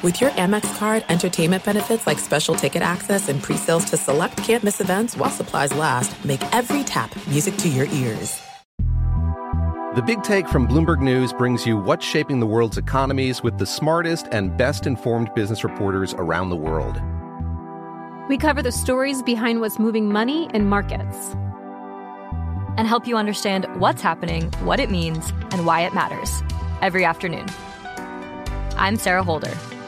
With your Amex card, entertainment benefits like special ticket access and pre-sales to select campus events while supplies last, make every tap music to your ears. The Big Take from Bloomberg News brings you what's shaping the world's economies with the smartest and best informed business reporters around the world. We cover the stories behind what's moving money and markets and help you understand what's happening, what it means, and why it matters every afternoon. I'm Sarah Holder.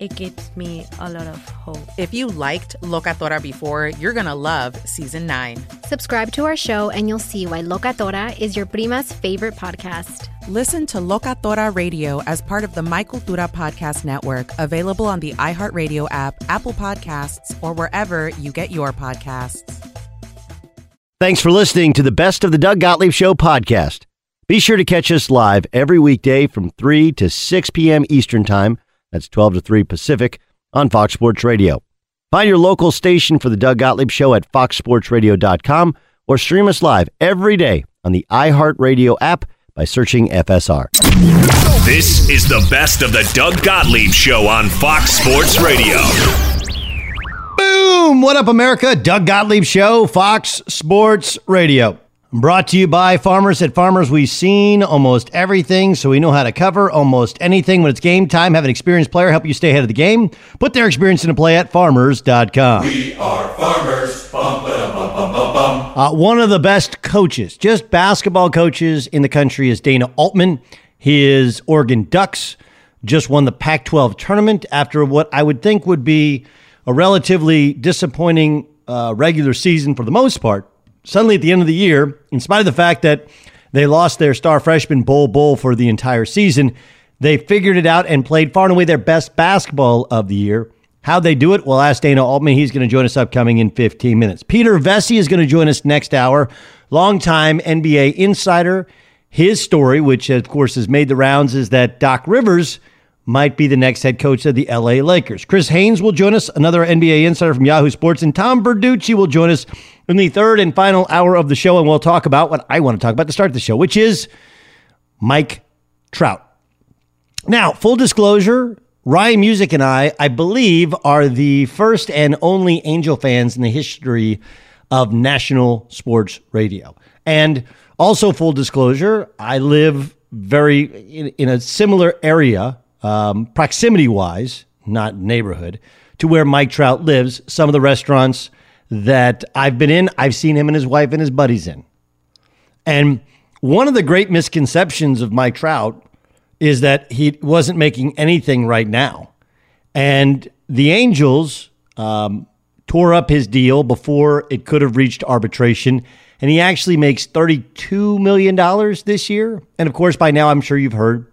it gives me a lot of hope. If you liked Locatora before, you're going to love season nine. Subscribe to our show and you'll see why Locatora is your prima's favorite podcast. Listen to Locatora Radio as part of the Michael Cultura Podcast Network, available on the iHeartRadio app, Apple Podcasts, or wherever you get your podcasts. Thanks for listening to the Best of the Doug Gottlieb Show podcast. Be sure to catch us live every weekday from 3 to 6 p.m. Eastern Time. That's 12 to 3 Pacific on Fox Sports Radio. Find your local station for the Doug Gottlieb Show at foxsportsradio.com or stream us live every day on the iHeartRadio app by searching FSR. This is the best of the Doug Gottlieb Show on Fox Sports Radio. Boom! What up, America? Doug Gottlieb Show, Fox Sports Radio. Brought to you by Farmers. At Farmers, we've seen almost everything, so we know how to cover almost anything. When it's game time, have an experienced player help you stay ahead of the game. Put their experience into play at farmers.com. We are farmers. Bum, bum, bum, uh, one of the best coaches, just basketball coaches in the country, is Dana Altman. His Oregon Ducks just won the Pac 12 tournament after what I would think would be a relatively disappointing uh, regular season for the most part suddenly at the end of the year, in spite of the fact that they lost their star freshman Bol Bol for the entire season, they figured it out and played far and away their best basketball of the year. How'd they do it? Well, ask Dana Altman. He's going to join us upcoming in 15 minutes. Peter Vecsey is going to join us next hour. Longtime NBA insider. His story, which of course has made the rounds, is that Doc Rivers might be the next head coach of the LA Lakers. Chris Haynes will join us, another NBA insider from Yahoo Sports, and Tom Verducci will join us in the third and final hour of the show, and we'll talk about what I want to talk about to start the show, which is Mike Trout. Now, full disclosure, Ryan Music and I, I believe, are the first and only Angel fans in the history of national sports radio. And also, full disclosure, I live very in, in a similar area, um, proximity wise, not neighborhood, to where Mike Trout lives. Some of the restaurants that I've been in, I've seen him and his wife and his buddies in. And one of the great misconceptions of Mike Trout is that he wasn't making anything right now. And the Angels, um, tore up his deal before it could have reached arbitration. And he actually makes $32 million this year. And of course, by now, I'm sure you've heard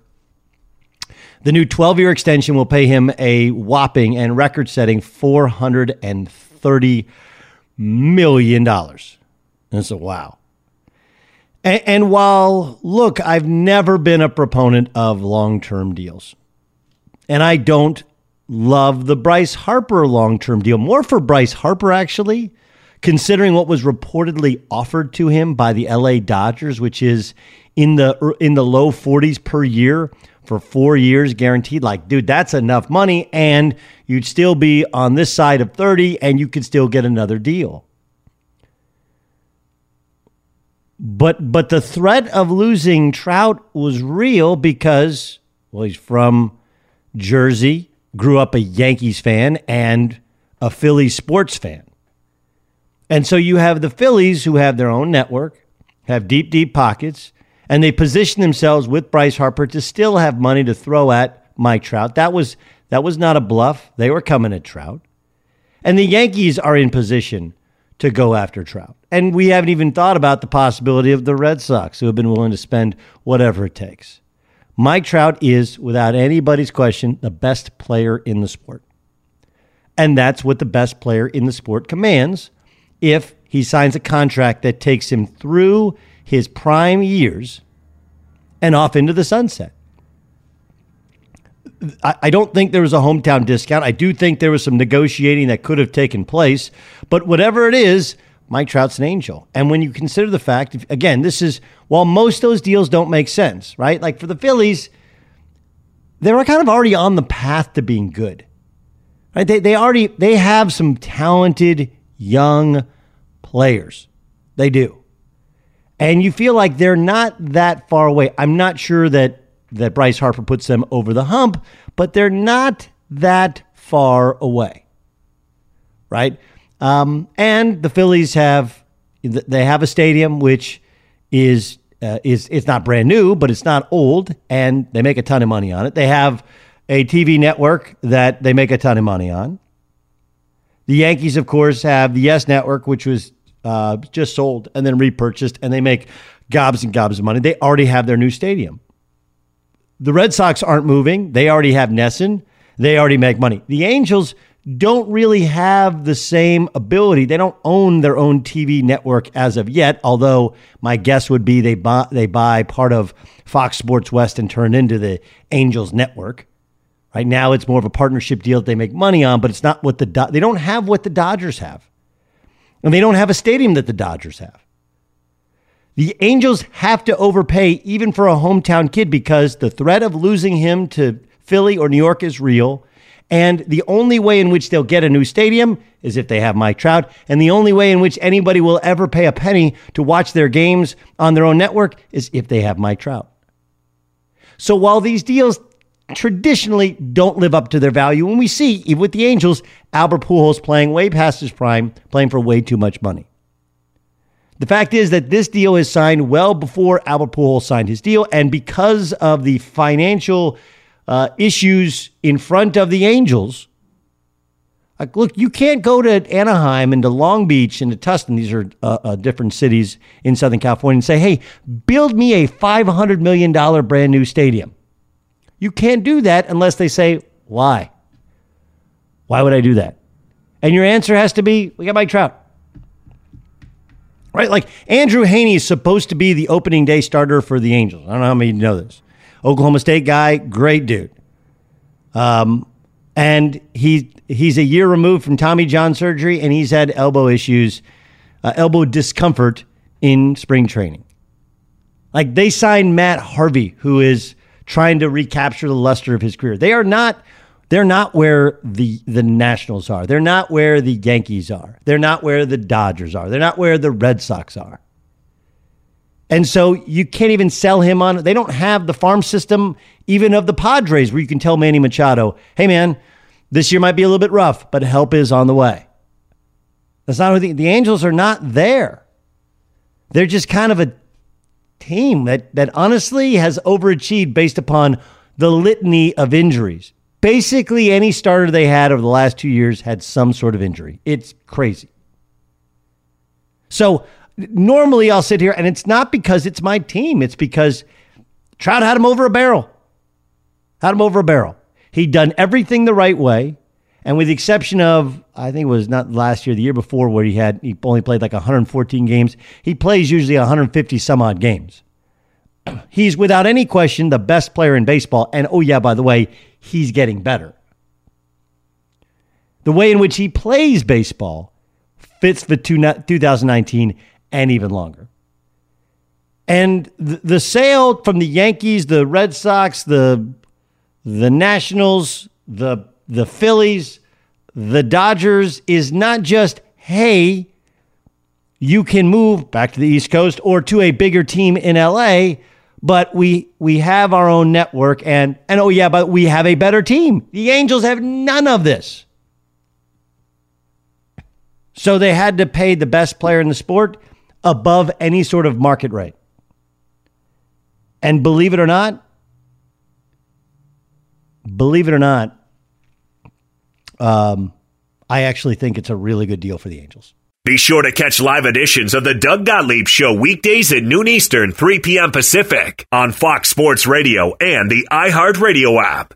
the new 12 year extension will pay him a whopping and record setting $430 million. That's a wow. And, and while, look, I've never been a proponent of long term deals, and I don't love the Bryce Harper long term deal, more for Bryce Harper, actually, considering what was reportedly offered to him by the LA Dodgers, which is in the er, in the low 40s per year for four years guaranteed. Like, dude, that's enough money. And you'd still be on this side of 30 and you could still get another deal. But but the threat of losing Trout was real because well he's from Jersey, grew up a Yankees fan and a Phillies sports fan. And so you have the Phillies who have their own network, have deep deep pockets, and they positioned themselves with Bryce Harper to still have money to throw at Mike Trout. That was that was not a bluff. They were coming at Trout. And the Yankees are in position to go after Trout. And we haven't even thought about the possibility of the Red Sox who have been willing to spend whatever it takes. Mike Trout is, without anybody's question, the best player in the sport. And that's what the best player in the sport commands if he signs a contract that takes him through his prime years and off into the sunset. I, don't think there was a hometown discount. I do think there was some negotiating that could have taken place. But whatever it is, Mike Trout's an angel. And when you consider the fact, again, this is while most those deals don't make sense, right? Like for the Phillies, they were kind of already on the path to being good. Right? They, they already they have some talented young players. They do and you feel like they're not that far away. I'm not sure that that Bryce Harper puts them over the hump, but they're not that far away, right? Um, and the Phillies have they have a stadium which is uh, is it's not brand new, but it's not old, and they make a ton of money on it. They have a TV network that they make a ton of money on. The Yankees, of course, have the Yes Network, which was uh, just sold and then repurchased, and they make gobs and gobs of money. They already have their new stadium. The Red Sox aren't moving. They already have NESN. They already make money. The Angels don't really have the same ability. They don't own their own TV network as of yet, although my guess would be they buy, they buy part of Fox Sports West and turn into the Angels network. Right now, it's more of a partnership deal that they make money on, but it's not what the they don't have what the Dodgers have. And they don't have a stadium that the Dodgers have. The Angels have to overpay even for a hometown kid because the threat of losing him to Philly or New York is real. And the only way in which they'll get a new stadium is if they have Mike Trout. And the only way in which anybody will ever pay a penny to watch their games on their own network is if they have Mike Trout. So while these deals traditionally don't live up to their value. And we see, even with the Angels, Albert Pujols playing way past his prime, playing for way too much money. The fact is that this deal is signed well before Albert Pujols signed his deal, and because of the financial uh, issues in front of the Angels, like, look, you can't go to Anaheim and to Long Beach and to Tustin. These are uh, uh, different cities in Southern California, and say, "Hey, build me a five hundred million dollar brand new stadium." You can't do that unless they say, why? Why would I do that? And your answer has to be, we got Mike Trout. Right? Like Andrew Heaney is supposed to be the opening day starter for the Angels. I don't know how many know this. Oklahoma State guy, great dude. Um, and he he's a year removed from Tommy John surgery, and he's had elbow issues, uh, elbow discomfort in spring training. Like they signed Matt Harvey, who is trying to recapture the luster of his career. They are not they're not where the the Nationals are. They're not where the Yankees are. They're not where the Dodgers are. They're not where the Red Sox are. And so you can't even sell him on they don't have the farm system even of the Padres where you can tell Manny Machado, "Hey man, this year might be a little bit rough, but help is on the way." That's not the, the Angels are not there. They're just kind of a team that that honestly has overachieved based upon the litany of injuries. Basically, any starter they had over the last two years had some sort of injury. It's crazy. So normally I'll sit here, and it's not because it's my team. It's because Trout had him over a barrel. Had him over a barrel. He'd done everything the right way. And with the exception of, I think it was not last year, the year before, where he had he only played like 114 games. He plays usually 150 some odd games. He's without any question the best player in baseball. And oh yeah, by the way, he's getting better. The way in which he plays baseball fits the 2019 and even longer. And the sale from the Yankees, the Red Sox, the the Nationals, the the Phillies, the Dodgers is not just hey, you can move back to the East Coast or to a bigger team in LA, but we we have our own network and and oh yeah, but we have a better team. The Angels have none of this. So they had to pay the best player in the sport above any sort of market rate. And believe it or not, believe it or not, um, I actually think it's a really good deal for the Angels. Be sure to catch live editions of the Doug Gottlieb Show weekdays at noon Eastern, 3 p.m. Pacific on Fox Sports Radio and the iHeartRadio app.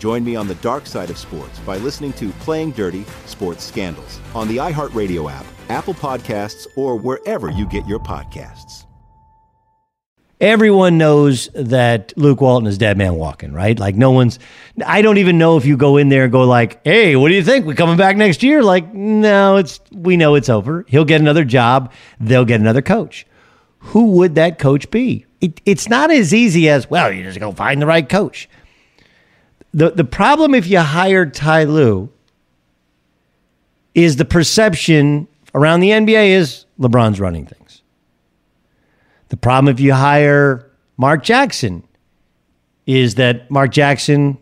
Join me on the dark side of sports by listening to Playing Dirty Sports Scandals on the iHeartRadio app, Apple Podcasts, or wherever you get your podcasts. Everyone knows that Luke Walton is dead man walking, right? Like no one's. I don't even know if you go in there and go like, "Hey, what do you think? We coming back next year?" Like, no, it's we know it's over. He'll get another job. They'll get another coach. Who would that coach be? It, it's not as easy as well. You just go find the right coach. The The problem if you hire Ty Lue is the perception around the NBA is LeBron's running things. The problem if you hire Mark Jackson is that Mark Jackson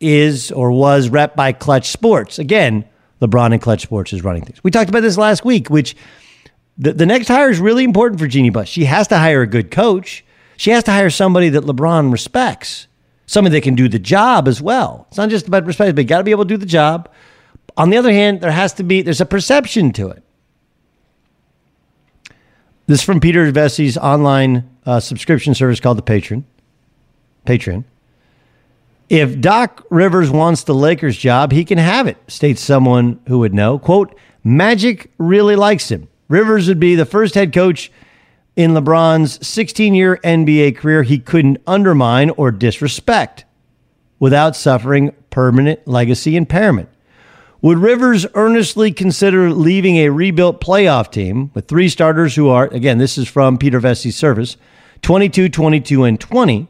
is or was rep by Clutch Sports. Again, LeBron and Clutch Sports is running things. We talked about this last week, which the, the next hire is really important for Jeanie Buss. She has to hire a good coach. She has to hire somebody that LeBron respects, somebody that can do the job as well. It's not just about respect, but you got to be able to do the job. On the other hand, there has to be there's a perception to it. This is from Peter Vecsey's online uh, subscription service called the Patreon. Patreon. If Doc Rivers wants the Lakers job, he can have it, states someone who would know. Quote, Magic really likes him. Rivers would be the first head coach in LeBron's 16 year NBA career he couldn't undermine or disrespect without suffering permanent legacy impairment. Would Rivers earnestly consider leaving a rebuilt playoff team with three starters who are, again, this is from Peter Vecsey's service, 22, 22, and 20,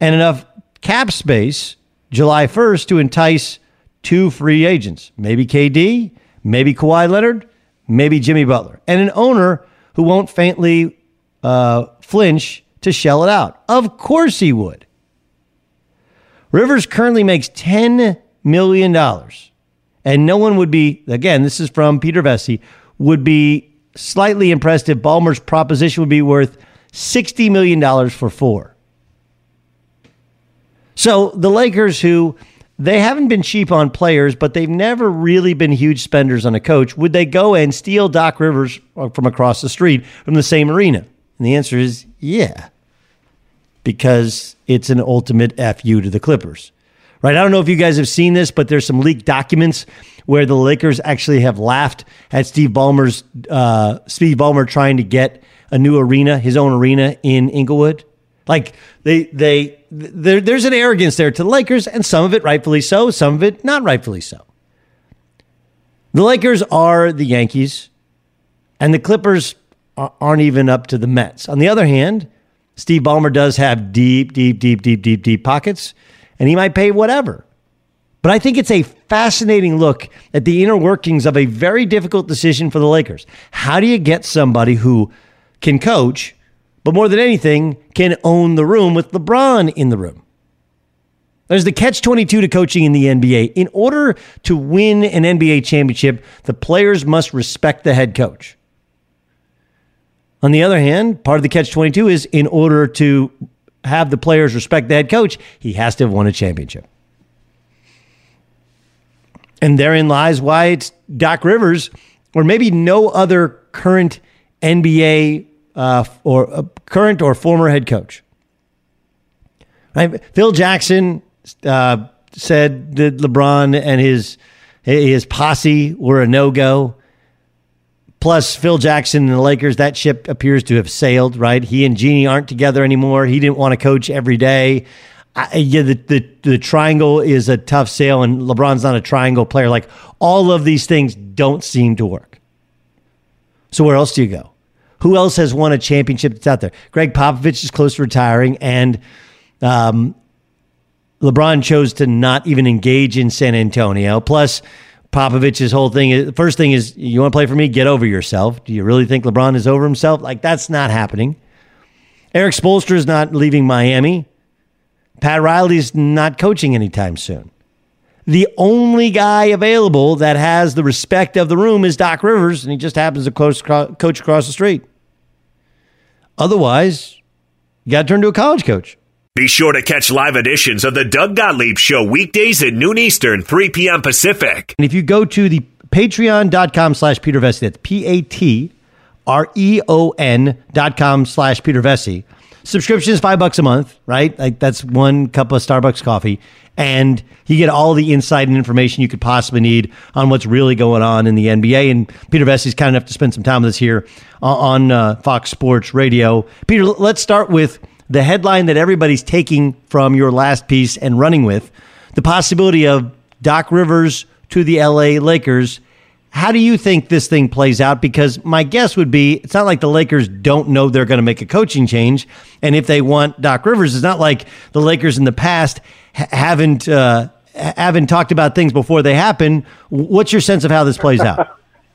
and enough cap space July 1st to entice two free agents, maybe KD, maybe Kawhi Leonard, maybe Jimmy Butler, and an owner who won't faintly uh, flinch to shell it out? Of course he would. Rivers currently makes $10 million and no one would be, again, this is from Peter Vecsey, would be slightly impressed if Ballmer's proposition would be worth $60 million for four. So the Lakers, who they haven't been cheap on players, but they've never really been huge spenders on a coach, would they go and steal Doc Rivers from across the street from the same arena? And the answer is yeah, because it's an ultimate FU to the Clippers right? I don't know if you guys have seen this, but there's some leaked documents where the Lakers actually have laughed at Steve Ballmer's uh, Steve Ballmer trying to get a new arena, his own arena in Inglewood. Like they they there, there's an arrogance there to the Lakers, and some of it rightfully so, some of it not rightfully so. The Lakers are the Yankees, and the Clippers aren't even up to the Mets. On the other hand, Steve Ballmer does have deep, deep, deep, deep, deep, deep pockets and he might pay whatever. But I think it's a fascinating look at the inner workings of a very difficult decision for the Lakers. How do you get somebody who can coach, but more than anything, can own the room with LeBron in the room? There's the catch 22 to coaching in the NBA. In order to win an NBA championship, the players must respect the head coach. On the other hand, part of the catch 22 is in order to have the players respect the head coach, he has to have won a championship. And therein lies why it's Doc Rivers, or maybe no other current NBA uh, or uh, current or former head coach. Right? Phil Jackson uh, said that LeBron and his his posse were a no go. Plus, Phil Jackson and the Lakers, that ship appears to have sailed, right? He and Jeanie aren't together anymore. He didn't want to coach every day. I, yeah, the, the, the triangle is a tough sail, and LeBron's not a triangle player. Like, all of these things don't seem to work. So, where else do you go? Who else has won a championship that's out there? Gregg Popovich is close to retiring, and um, LeBron chose to not even engage in San Antonio. Plus, Popovich's whole thing is first thing is you want to play for me, get over yourself. Do you really think LeBron is over himself? Like that's not happening. Erik Spoelstra is not leaving Miami. Pat Riley's not coaching anytime soon. The only guy available that has the respect of the room is Doc Rivers, and he just happens to coach across the street. Otherwise, you got to turn to a college coach. Be sure to catch live editions of the Doug Gottlieb Show weekdays at noon Eastern, 3 p.m. Pacific. And if you go to the patreon.com slash Peter Vecsey, that's P-A-T R-E-O-N dot com slash Peter Vecsey. Subscription is five bucks a month, right? Like that's one cup of Starbucks coffee. And you get all the insight and information you could possibly need on what's really going on in the NBA. And Peter Vecsey's kind enough to spend some time with us here on uh, Fox Sports Radio. Peter, let's start with the headline that everybody's taking from your last piece and running with the possibility of Doc Rivers to the LA Lakers. How do you think this thing plays out? Because my guess would be it's not like the Lakers don't know they're going to make a coaching change. And if they want Doc Rivers, it's not like the Lakers in the past ha- haven't uh, haven't talked about things before they happen. What's your sense of how this plays out?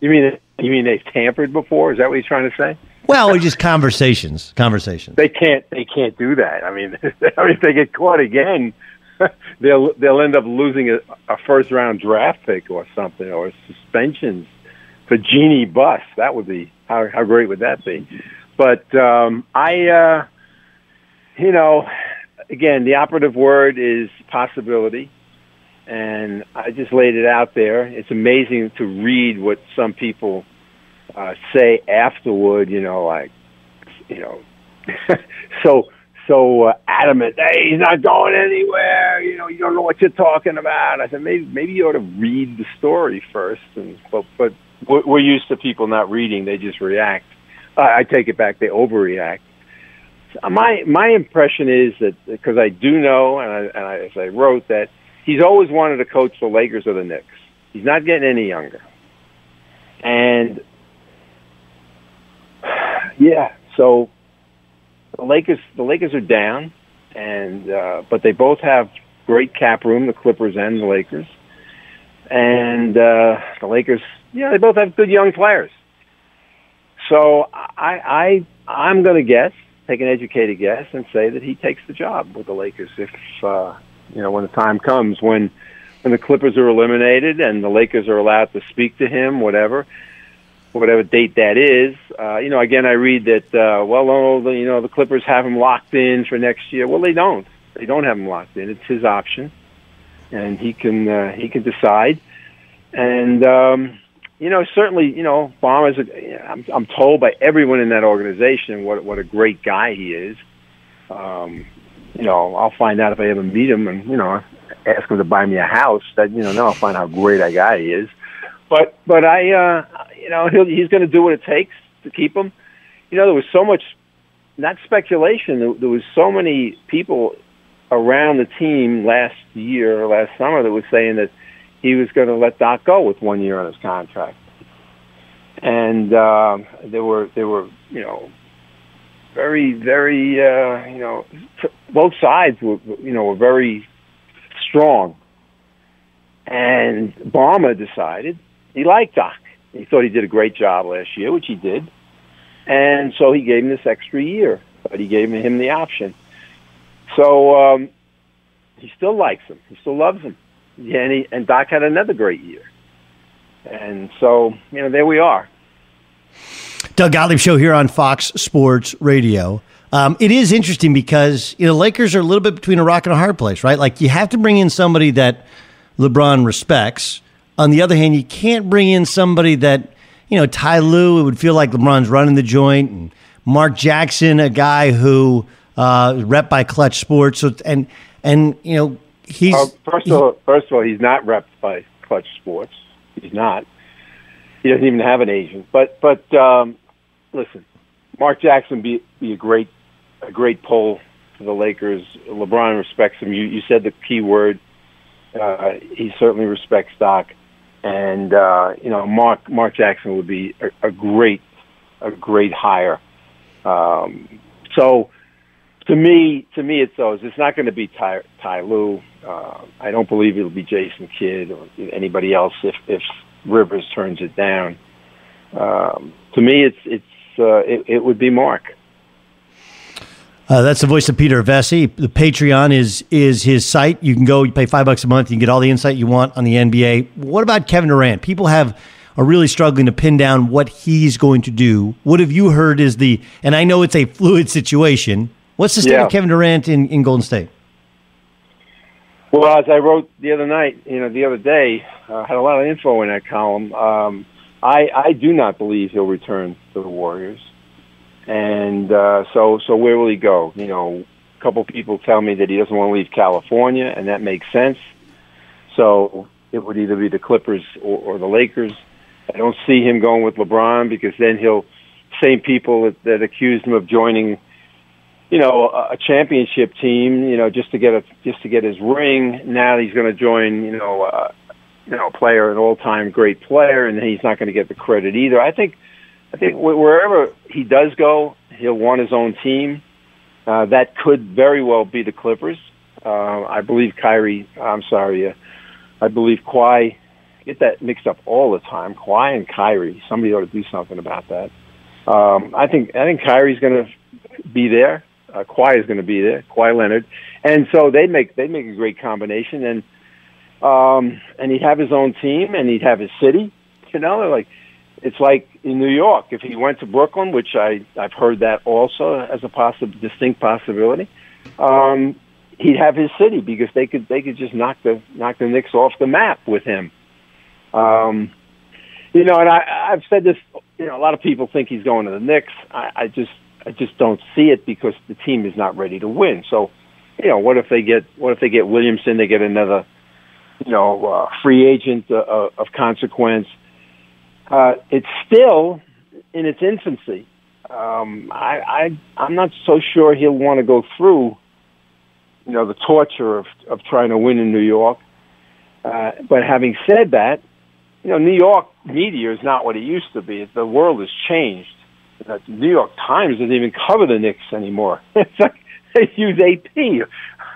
you mean you mean they've tampered before? Is that what he's trying to say? Well, it's just conversations. Conversations. They can't. They can't do that. I mean, I mean, if they get caught again, they'll they'll end up losing a, a first round draft pick or something, or suspensions for Jeanie Buss. That would be how how great would that be? But um, I, uh, you know, again, the operative word is possibility. And I just laid it out there. It's amazing to read what some people uh, say afterward, you know, like, you know, so so uh, adamant. Hey, he's not going anywhere. You know, you don't know what you're talking about. I said maybe maybe you ought to read the story first. And but but we're used to people not reading; they just react. Uh, I take it back; they overreact. My my impression is that because I do know, and, I, and I, as I wrote that he's always wanted to coach the Lakers or the Knicks. He's not getting any younger, and yeah, so the Lakers the Lakers are down, and uh, but they both have great cap room, the Clippers and the Lakers, and uh, the Lakers, yeah, they both have good young players. So I I I'm going to guess, take an educated guess, and say that he takes the job with the Lakers if uh, you know when the time comes when when the Clippers are eliminated and the Lakers are allowed to speak to him, whatever whatever date that is. Uh, you know, again, I read that, uh, well, oh, you know, the Clippers have him locked in for next year. Well, they don't. They don't have him locked in. It's his option, and he can uh, he can decide. And um, you know, certainly, you know, Ballmer's. A, I'm, I'm told by everyone in that organization what what a great guy he is. Um, you know, I'll find out if I ever meet him, and you know, ask him to buy me a house. That you know, then I'll find out how great a guy he is. But but I, uh, you know, he'll, he's going to do what it takes to keep him. You know, there was so much, not speculation. There, there was so many people around the team last year last summer that was saying that he was going to let Doc go with one year on his contract. And uh, there were there were you know very very uh, you know both sides were you know were very strong. And Ballmer decided he liked Doc. He thought he did a great job last year, which he did. And so he gave him this extra year, but he gave him the option. So um, he still likes him. He still loves him. Yeah, and, he, and Doc had another great year. And so, you know, there we are. Doug Gottlieb Show here on Fox Sports Radio. Um, it is interesting because you know Lakers are a little bit between a rock and a hard place, right? Like you have to bring in somebody that LeBron respects, on the other hand, you can't bring in somebody that, you know, Ty Lue, it would feel like LeBron's running the joint, and Mark Jackson, a guy who uh, rep by Clutch Sports, so, and and you know he's uh, first of all, first of all, he's not rep by Clutch Sports. He's not. He doesn't even have an agent. But but um, listen, Mark Jackson be be a great a great pull for the Lakers. LeBron respects him. You you said the key word. Uh, he certainly respects Doc and uh, you know Mark Mark Jackson would be a, a great a great hire. Um, so to me, to me, it's those. It's not going to be Ty, Ty Lue. Uh, I don't believe it'll be Jason Kidd or anybody else if if Rivers turns it down. Um, to me, it's it's uh, it, it would be Mark. Uh, that's the voice of Peter Vecsey. The Patreon is is his site. You can go, you pay five bucks a month, you can get all the insight you want on the NBA. What about Kevin Durant? People have are really struggling to pin down what he's going to do. What have you heard is the and I know it's a fluid situation. What's the state Yeah. of Kevin Durant in, in Golden State? Well, as I wrote the other night, you know, the other day, uh, had a lot of info in that column. Um, I I do not believe he'll return to the Warriors, and uh, so so where will he go? You know, a couple people tell me that he doesn't want to leave California, and that makes sense. So it would either be the Clippers or, or the Lakers. I don't see him going with LeBron because then he'll same people that, that accused him of joining you know, a a championship team, you know, just to get a just to get his ring. Now he's going to join, you know, uh, you know, a player, an all-time great player, and he's not going to get the credit either. I think, I think wherever he does go, he'll want his own team. Uh, that could very well be the Clippers. Uh, I believe Kyrie. I'm sorry, uh, I believe Kawhi. Get that mixed up all the time. Kawhi and Kyrie. Somebody ought to do something about that. Um, I think I think Kyrie's going to be there. Uh, Kawhi is going to be there. Kawhi Leonard, and so they make they make a great combination. And um, and he'd have his own team, and he'd have his city. You know, like it's like in New York. If he went to Brooklyn, which I I've heard that also as a possible distinct possibility, um, he'd have his city because they could they could just knock the knock the Knicks off the map with him. Um, you know, and I I've said this. You know, a lot of people think he's going to the Knicks. I, I just I just don't see it because the team is not ready to win. So, you know, what if they get what if they get Williamson? They get another, you know, uh, free agent uh, uh, of consequence. Uh, it's still in its infancy. Um, I, I I'm not so sure he'll want to go through, you know, the torture of of trying to win in New York. Uh, but having said that, you know, New York media is not what it used to be. The world has changed. The New York Times doesn't even cover the Knicks anymore. It's like they use AP.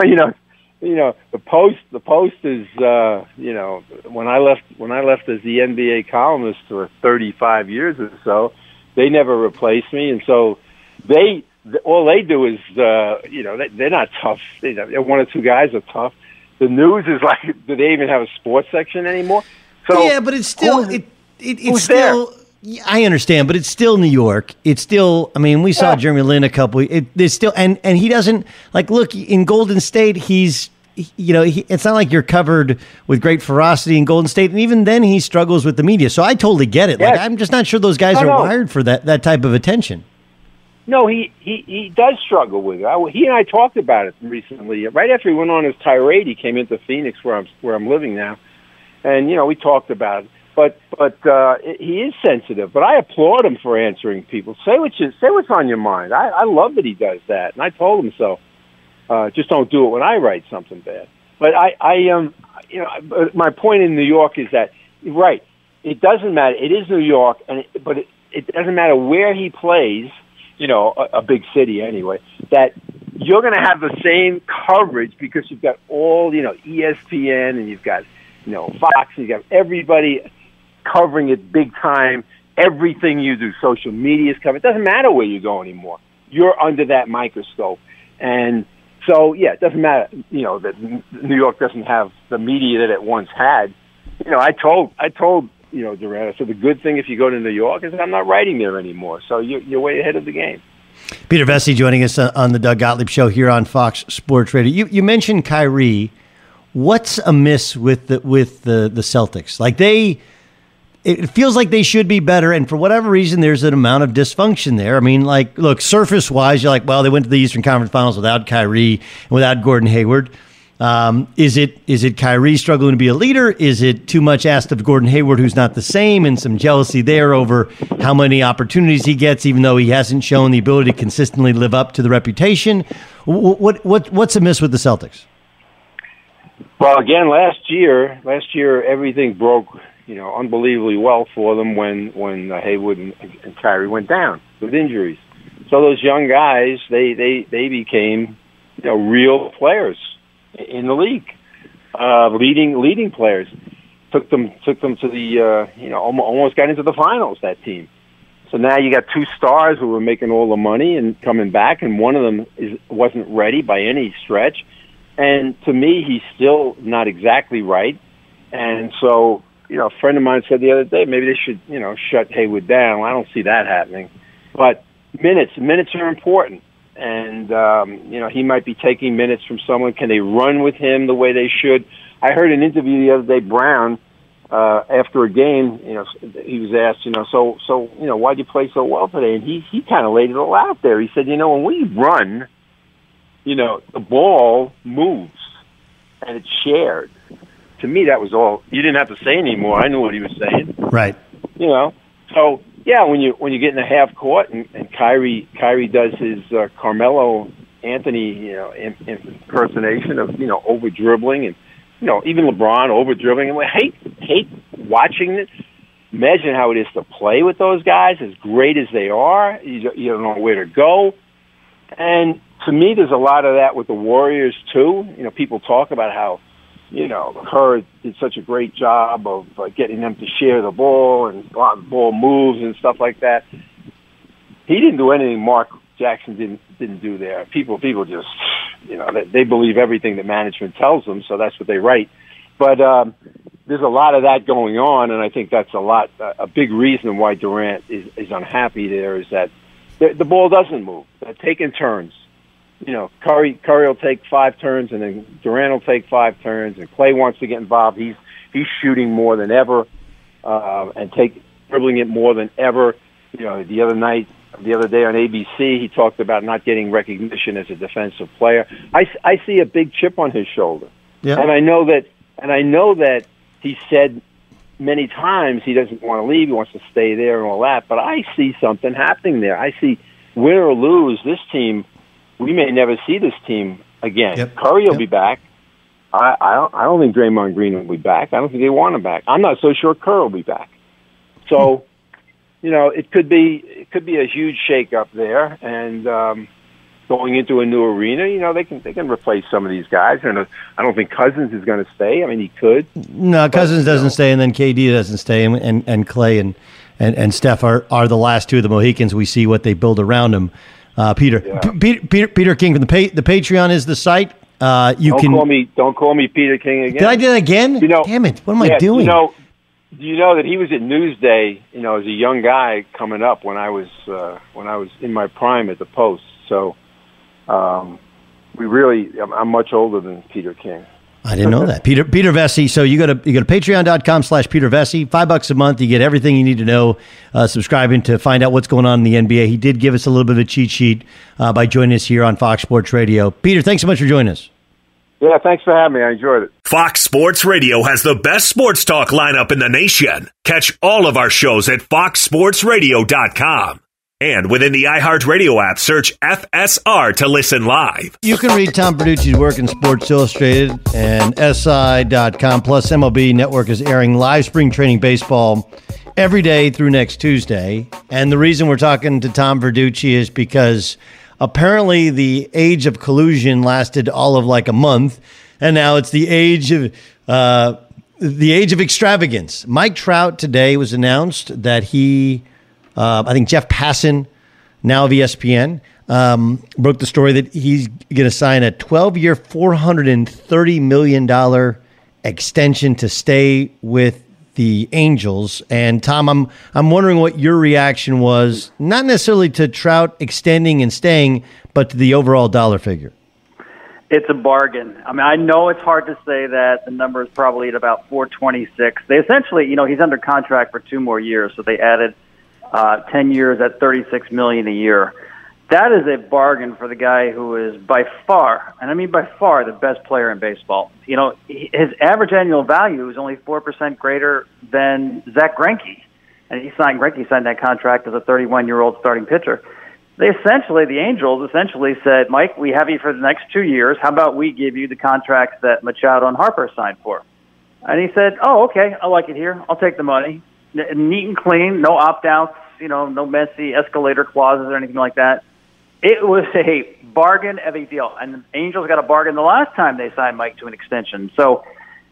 You know, you know the Post. The Post is, uh, you know, when I left when I left as the NBA columnist for 35 years or so, they never replaced me, and so they all they do is, uh, you know, they, they're not tough. You know, one or two guys are tough. The news is like, do they even have a sports section anymore? So yeah, but it's still who's- it, it it's still. Yeah, I understand, but it's still New York. It's still. I mean, we saw Jeremy Lin a couple. It, there's still, and and he doesn't like look in Golden State. He's, you know, he, it's not like you're covered with great ferocity in Golden State, and even then he struggles with the media. So I totally get it. Like I'm just not sure those guys are no. wired for that that type of attention. No, he, he, he does struggle with it. I, he and I talked about it recently. Right after he went on his tirade, he came into Phoenix, where I'm where I'm living now, and you know we talked about it. But but uh, he is sensitive. But I applaud him for answering people. Say what you say. What's on your mind. I, I love that he does that, and I told him so. Uh, just don't do it when I write something bad. But I I um you know my point in New York is that right. It doesn't matter. It is New York, and it, but it, it doesn't matter where he plays you know, a, a big city anyway, that you're going to have the same coverage because you've got all, you know, ESPN and you've got, you know, Fox and you've got everybody covering it big time. Everything you do, social media is covered. It doesn't matter where you go anymore. You're under that microscope. And so, yeah, it doesn't matter, you know, that New York doesn't have the media that it once had. You know, I told, I told, you know, Durant, I said the good thing if you go to New York is I'm not writing there anymore. So you're, you're way ahead of the game. Peter Vecsey joining us uh, on the Doug Gottlieb Show here on Fox Sports Radio. You you mentioned Kyrie. What's amiss with the with the the Celtics? Like they, it feels like they should be better, and for whatever reason, there's an amount of dysfunction there. I mean, like, look, surface wise, you're like, well, they went to the Eastern Conference Finals without Kyrie and without Gordon Hayward. Um, is it is it Kyrie struggling to be a leader? Is it too much asked of Gordon Hayward, who's not the same, and some jealousy there over how many opportunities he gets, even though he hasn't shown the ability to consistently live up to the reputation? What what, what what's amiss with the Celtics? Well, again, last year, last year everything broke, you know, unbelievably well for them when when uh, Hayward and, and Kyrie went down with injuries. So those young guys, they they they became, you know, real players in the league, uh, leading leading players. Took them took them to the uh, you know almo- almost got into the finals. That team, So now you got two stars who were making all the money and coming back, and one of them is wasn't ready by any stretch. And to me, he's still not exactly right. And so, you know, a friend of mine said the other day, maybe they should, you know, shut Hayward down. I don't see that happening. But minutes, minutes are important. And, um, you know, he might be taking minutes from someone. Can they run with him the way they should? I heard an interview the other day, Brown, uh, after a game, you know, he was asked, you know, so, so, you know, why'd you play so well today? And he, he kind of laid it all out there. He said, you know, when we run, you know, the ball moves and it's shared. To me, that was all. You didn't have to say anymore. I knew what he was saying. Right. You know, so yeah, when you when you get in the half court and, and Kyrie Kyrie does his uh, Carmelo Anthony, you know, impersonation of you know over dribbling and you know, even LeBron over dribbling. And we hate hate watching it. Imagine how it is to play with those guys, as great as they are. You, you don't know where to go. And to me, there's a lot of that with the Warriors too. You know, people talk about how, you know, Kerr did such a great job of uh, getting them to share the ball and a lot of ball moves and stuff like that. He didn't do anything Mark Jackson didn't didn't do there. People people just you know they, they believe everything that management tells them, so that's what they write. But um, there's a lot of that going on, and I think that's a lot a big reason why Durant is, is unhappy. There is that the, the ball doesn't move. They're taking turns. You know, Curry Curry will take five turns, and then Durant will take five turns, and Clay wants to get involved. He's he's shooting more than ever, uh, and take dribbling it more than ever. You know, the other night the other day on ABC, he talked about not getting recognition as a defensive player. I, I see a big chip on his shoulder, yeah. and I know that, and I know that he said many times he doesn't want to leave, he wants to stay there and all that. But I see something happening there. I see win or lose, this team, we may never see this team again. Yep. Curry will yep. be back. I, I don't, I don't think Draymond Green will be back. I don't think they want him back. I'm not so sure Kerr will be back. So you know, it could be it could be a huge shakeup there, and um, going into a new arena, you know, they can they can replace some of these guys. And I don't think Cousins is going to stay. I mean, he could. No, Cousins but, doesn't know. stay, and then KD doesn't stay, and and, and Clay and, and and Steph are, are the last two of the Mohicans. We see what they build around them. Uh, Peter, yeah. P- Peter, Peter King from the pa- the Patreon is the site. Uh, you don't can call me. Don't call me Peter King again. Did I do that again? You know, Damn it! What am yeah, I doing? You know, do you know that he was at Newsday? You know, as a young guy coming up when I was uh, when I was in my prime at the Post. So um, we really, I'm, I'm much older than Peter King. I didn't know that. Peter Peter Vecsey. So you go to you go to patreon.com slash Peter Vecsey. Five bucks a month. You get everything you need to know. Uh, subscribing to find out what's going on in the NBA. He did give us a little bit of a cheat sheet uh, by joining us here on Fox Sports Radio. Peter, thanks so much for joining us. Yeah, thanks for having me. I enjoyed it. Fox Sports Radio has the best sports talk lineup in the nation. Catch all of our shows at foxsportsradio.com. And within the iHeartRadio app, search FSR to listen live. You can read Tom Verducci's work in Sports Illustrated and SI.com. Plus, MLB Network is airing live spring training baseball every day through next Tuesday. And the reason we're talking to Tom Verducci is because apparently the age of collusion lasted all of like a month, and now it's the age of uh, the age of extravagance. Mike Trout today was announced that he, uh, I think Jeff Passan, now of ESPN, um, broke the story that he's going to sign a 12 year, $430 million extension to stay with the Angels. And Tom, I'm I'm wondering what your reaction was, not necessarily to Trout extending and staying, but to the overall dollar figure. It's a bargain. I mean, I know it's hard to say that the number is probably at about 426. They essentially, you know, he's under contract for two more years, so they added uh, 10 years at 36 million a year that is a bargain for the guy who is by far, and I mean by far, the best player in baseball. You know, his average annual value is only four percent greater than Zack Greinke, and he signed Greinke signed that contract as a 31 year old starting pitcher. They essentially, the Angels essentially said, Mike, we have you for the next two years. How about we give you the contracts that Machado and Harper signed for? And he said, Oh, okay, I like it here. I'll take the money. Neat and clean, no opt outs, you know, no messy escalator clauses or anything like that it was a bargain of a deal. And Angels got a bargain the last time they signed Mike to an extension. So,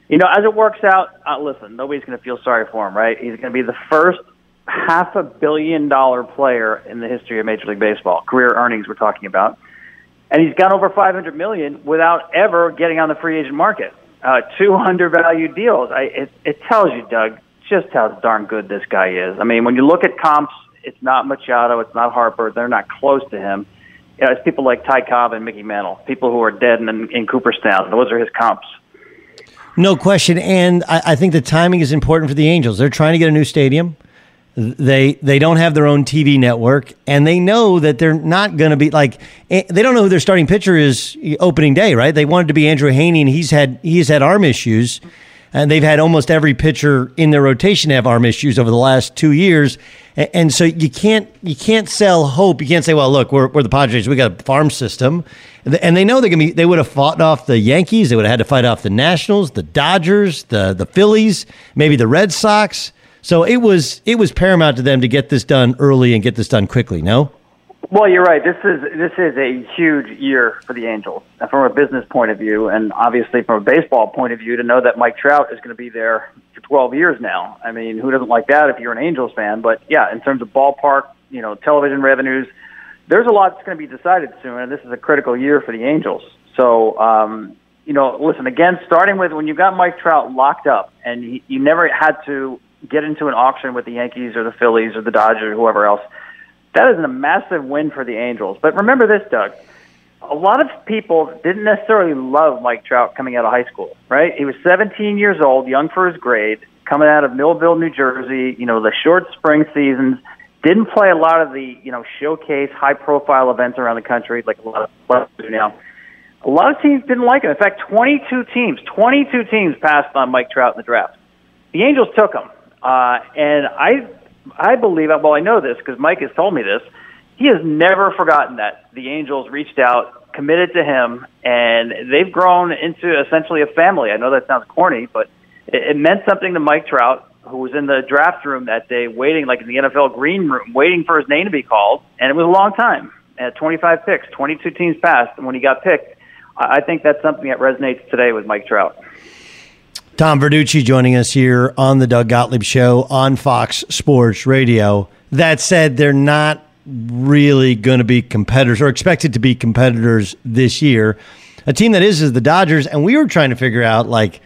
you know, as it works out, uh, listen, nobody's going to feel sorry for him, right? He's going to be the first half a billion dollar player in the history of Major League Baseball. Career earnings we're talking about, and he's got over 500 million without ever getting on the free agent market. Uh, two undervalued deals. I, it, it tells you, Doug, just how darn good this guy is. I mean, when you look at comps, it's not Machado, it's not Harper. They're not close to him. You know, it's people like Ty Cobb and Mickey Mantle, people who are dead in, in Cooperstown. Those are his comps. No question, and I, I think the timing is important for the Angels. They're trying to get a new stadium. They they don't have their own TV network, and they know that they're not going to be like eh, they don't know who their starting pitcher is opening day. Right? They wanted to be Andrew Heaney, and he's had he's had arm issues, and they've had almost every pitcher in their rotation have arm issues over the last two years. And, so you can't you can't sell hope. You can't say, well, look, we're, we're the Padres. We got a farm system, and they know they're gonna be. They would have fought off the Yankees. They would have had to fight off the Nationals, the Dodgers, the the Phillies, maybe the Red Sox. So it was it was paramount to them to get this done early and get this done quickly. No. Well, you're right. This is this is a huge year for the Angels and from a business point of view, and obviously from a baseball point of view. To know that Mike Trout is going to be there for 12 years now. I mean, who doesn't like that if you're an Angels fan? But yeah, in terms of ballpark, you know, television revenues, there's a lot that's going to be decided soon, and this is a critical year for the Angels. So, um, you know, listen again. Starting with when you got Mike Trout locked up, and he, you never had to get into an auction with the Yankees or the Phillies or the Dodgers or whoever else. That is a massive win for the Angels. But remember this, Doug. A lot of people didn't necessarily love Mike Trout coming out of high school, right? He was 17 years old, young for his grade, coming out of Millville, New Jersey, you know, the short spring seasons, didn't play a lot of the, you know, showcase high profile events around the country like a lot of players do now. A lot of teams didn't like him. In fact, 22 teams, 22 teams passed on Mike Trout in the draft. The Angels took him. Uh, and I, I believe, well, I know this because Mike has told me this. He has never forgotten that the Angels reached out, committed to him, and they've grown into essentially a family. I know that sounds corny, but it, it meant something to Mike Trout, who was in the draft room that day, waiting like in the NFL green room, waiting for his name to be called, and it was a long time. At 25 picks, 22 teams passed, and when he got picked, I think that's something that resonates today with Mike Trout. Tom Verducci joining us here on the Doug Gottlieb Show on Fox Sports Radio. That said, they're not really going to be competitors or expected to be competitors this year. A team that is is the Dodgers, and we were trying to figure out like,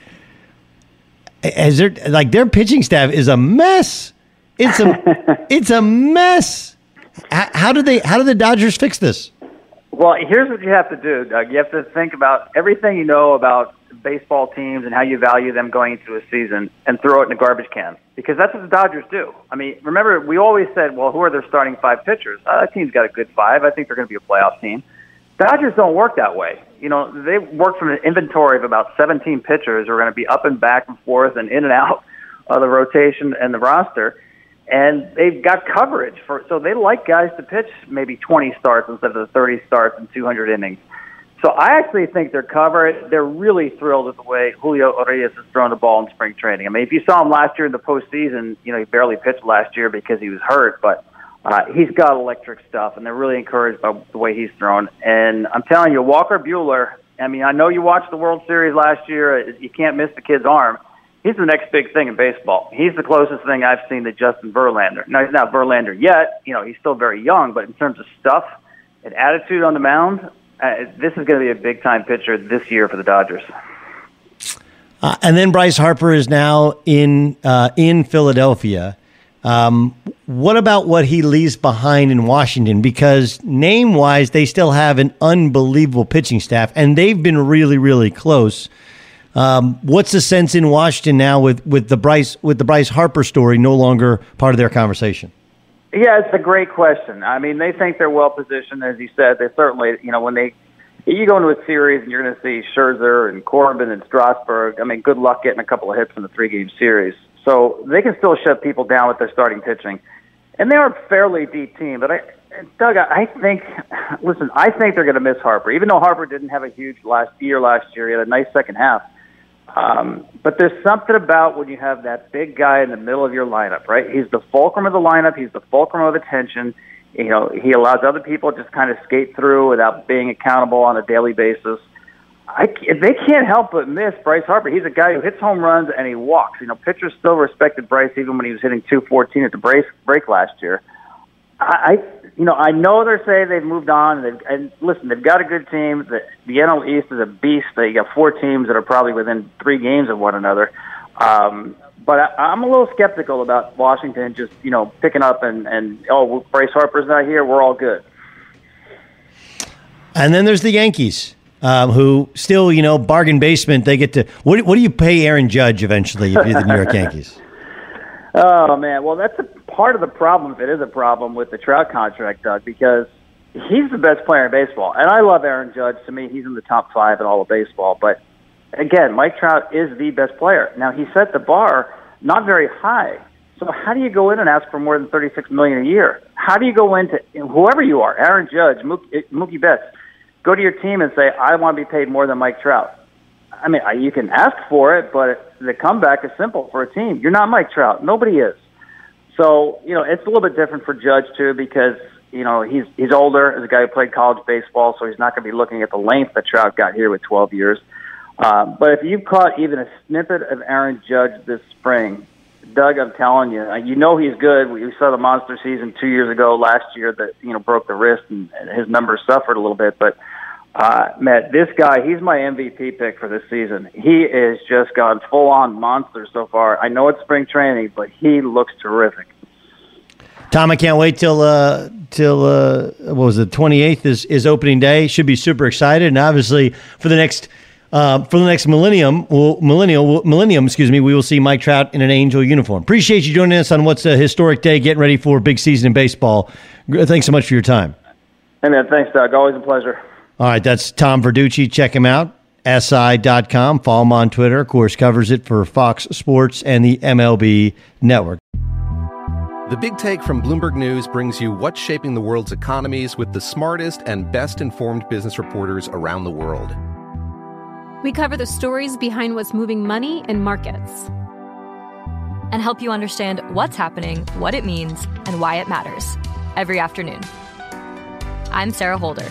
is their like their pitching staff is a mess. It's a it's a mess. How, how do they? How do the Dodgers fix this? Well, here's what you have to do, Doug. You have to think about everything you know about baseball teams and how you value them going into a season and throw it in a garbage can because that's what the Dodgers do. I mean, remember we always said, well, who are their starting five pitchers? Uh, that team's got a good five. I think they're going to be a playoff team. Dodgers don't work that way. You know, they work from an inventory of about 17 pitchers who are going to be up and back and forth and in and out of the rotation and the roster. And they've got coverage for, so they like guys to pitch maybe 20 starts instead of the 30 starts and 200 innings. So I actually think they're covered. They're really thrilled with the way Julio Urias has thrown the ball in spring training. I mean, if you saw him last year in the postseason, you know he barely pitched last year because he was hurt, but uh, he's got electric stuff, and they're really encouraged by the way he's thrown. And I'm telling you, Walker Buehler. I mean, I know you watched the World Series last year. You can't miss the kid's arm. He's the next big thing in baseball. He's the closest thing I've seen to Justin Verlander. Now he's not Verlander yet. You know, he's still very young, but in terms of stuff and attitude on the mound, uh, this is going to be a big time pitcher this year for the Dodgers. Uh, and then Bryce Harper is now in uh, in Philadelphia. Um, what about what he leaves behind in Washington? Because name wise, they still have an unbelievable pitching staff, and they've been really, really close. Um, what's the sense in Washington now with, with the Bryce with the Bryce Harper story no longer part of their conversation? Yeah, it's a great question. I mean, they think they're well positioned, as you said. They certainly, you know, when they you go into a series and you're going to see Scherzer and Corbin and Strasburg. I mean, good luck getting a couple of hits in the three game series. So they can still shut people down with their starting pitching, and they are a fairly deep team. But I, Doug, I think, listen, I think they're going to miss Harper, even though Harper didn't have a huge last year. Last year, he had a nice second half. Um, but there's something about when you have that big guy in the middle of your lineup, right? He's the fulcrum of the lineup. He's the fulcrum of attention. You know, he allows other people just kind of skate through without being accountable on a daily basis. I, they can't help but miss Bryce Harper. He's a guy who hits home runs and he walks. You know, pitchers still respected Bryce even when he was hitting 214 at the break, break last year. I, you know, I know they're saying they've moved on. And, and listen, they've got a good team. The, the NL East is a beast. They got four teams that are probably within three games of one another. Um, but I, I'm a little skeptical about Washington just, you know, picking up and, and oh, Bryce Harper's not here. We're all good. And then there's the Yankees, um, who still, you know, bargain basement. They get to what? What do you pay Aaron Judge eventually if you're the New York Yankees? Oh man, well that's a part of the problem. If it is a problem with the Trout contract, Doug, because he's the best player in baseball, and I love Aaron Judge. To me, he's in the top five in all of baseball. But again, Mike Trout is the best player. Now he set the bar not very high. So how do you go in and ask for more than thirty-six million a year? How do you go into whoever you are, Aaron Judge, Mookie, Mookie Betts, go to your team and say, I want to be paid more than Mike Trout. I mean, you can ask for it, but the comeback is simple for a team. You're not Mike Trout. Nobody is. So, you know, it's a little bit different for Judge too because, you know, he's he's older as a guy who played college baseball, so he's not going to be looking at the length that Trout got here with 12 years. Um, but if you've caught even a snippet of Aaron Judge this spring, Doug, I'm telling you, you know he's good. We saw the monster season two years ago, last year that you know broke the wrist and his numbers suffered a little bit. But uh, Matt, this guy, he's my MVP pick for this season. He is just gone full on monster so far. I know it's spring training, but he looks terrific. Tom, I can't wait till uh, till uh, what was it? Twenty eighth is is opening day. Should be super excited, and obviously for the next uh, for the next millennium, well, millennial millennium, excuse me, we will see Mike Trout in an Angel uniform. Appreciate you joining us on what's a historic day, getting ready for a big season in baseball. Thanks so much for your time. Hey man, thanks, Doug. Always a pleasure. All right, that's Tom Verducci. Check him out. SI.com. Follow him on Twitter. Of course, covers it for Fox Sports and the MLB Network. The Big Take from Bloomberg News brings you what's shaping the world's economies with the smartest and best informed business reporters around the world. We cover the stories behind what's moving money and markets. And help you understand what's happening, what it means, and why it matters every afternoon. I'm Sarah Holder.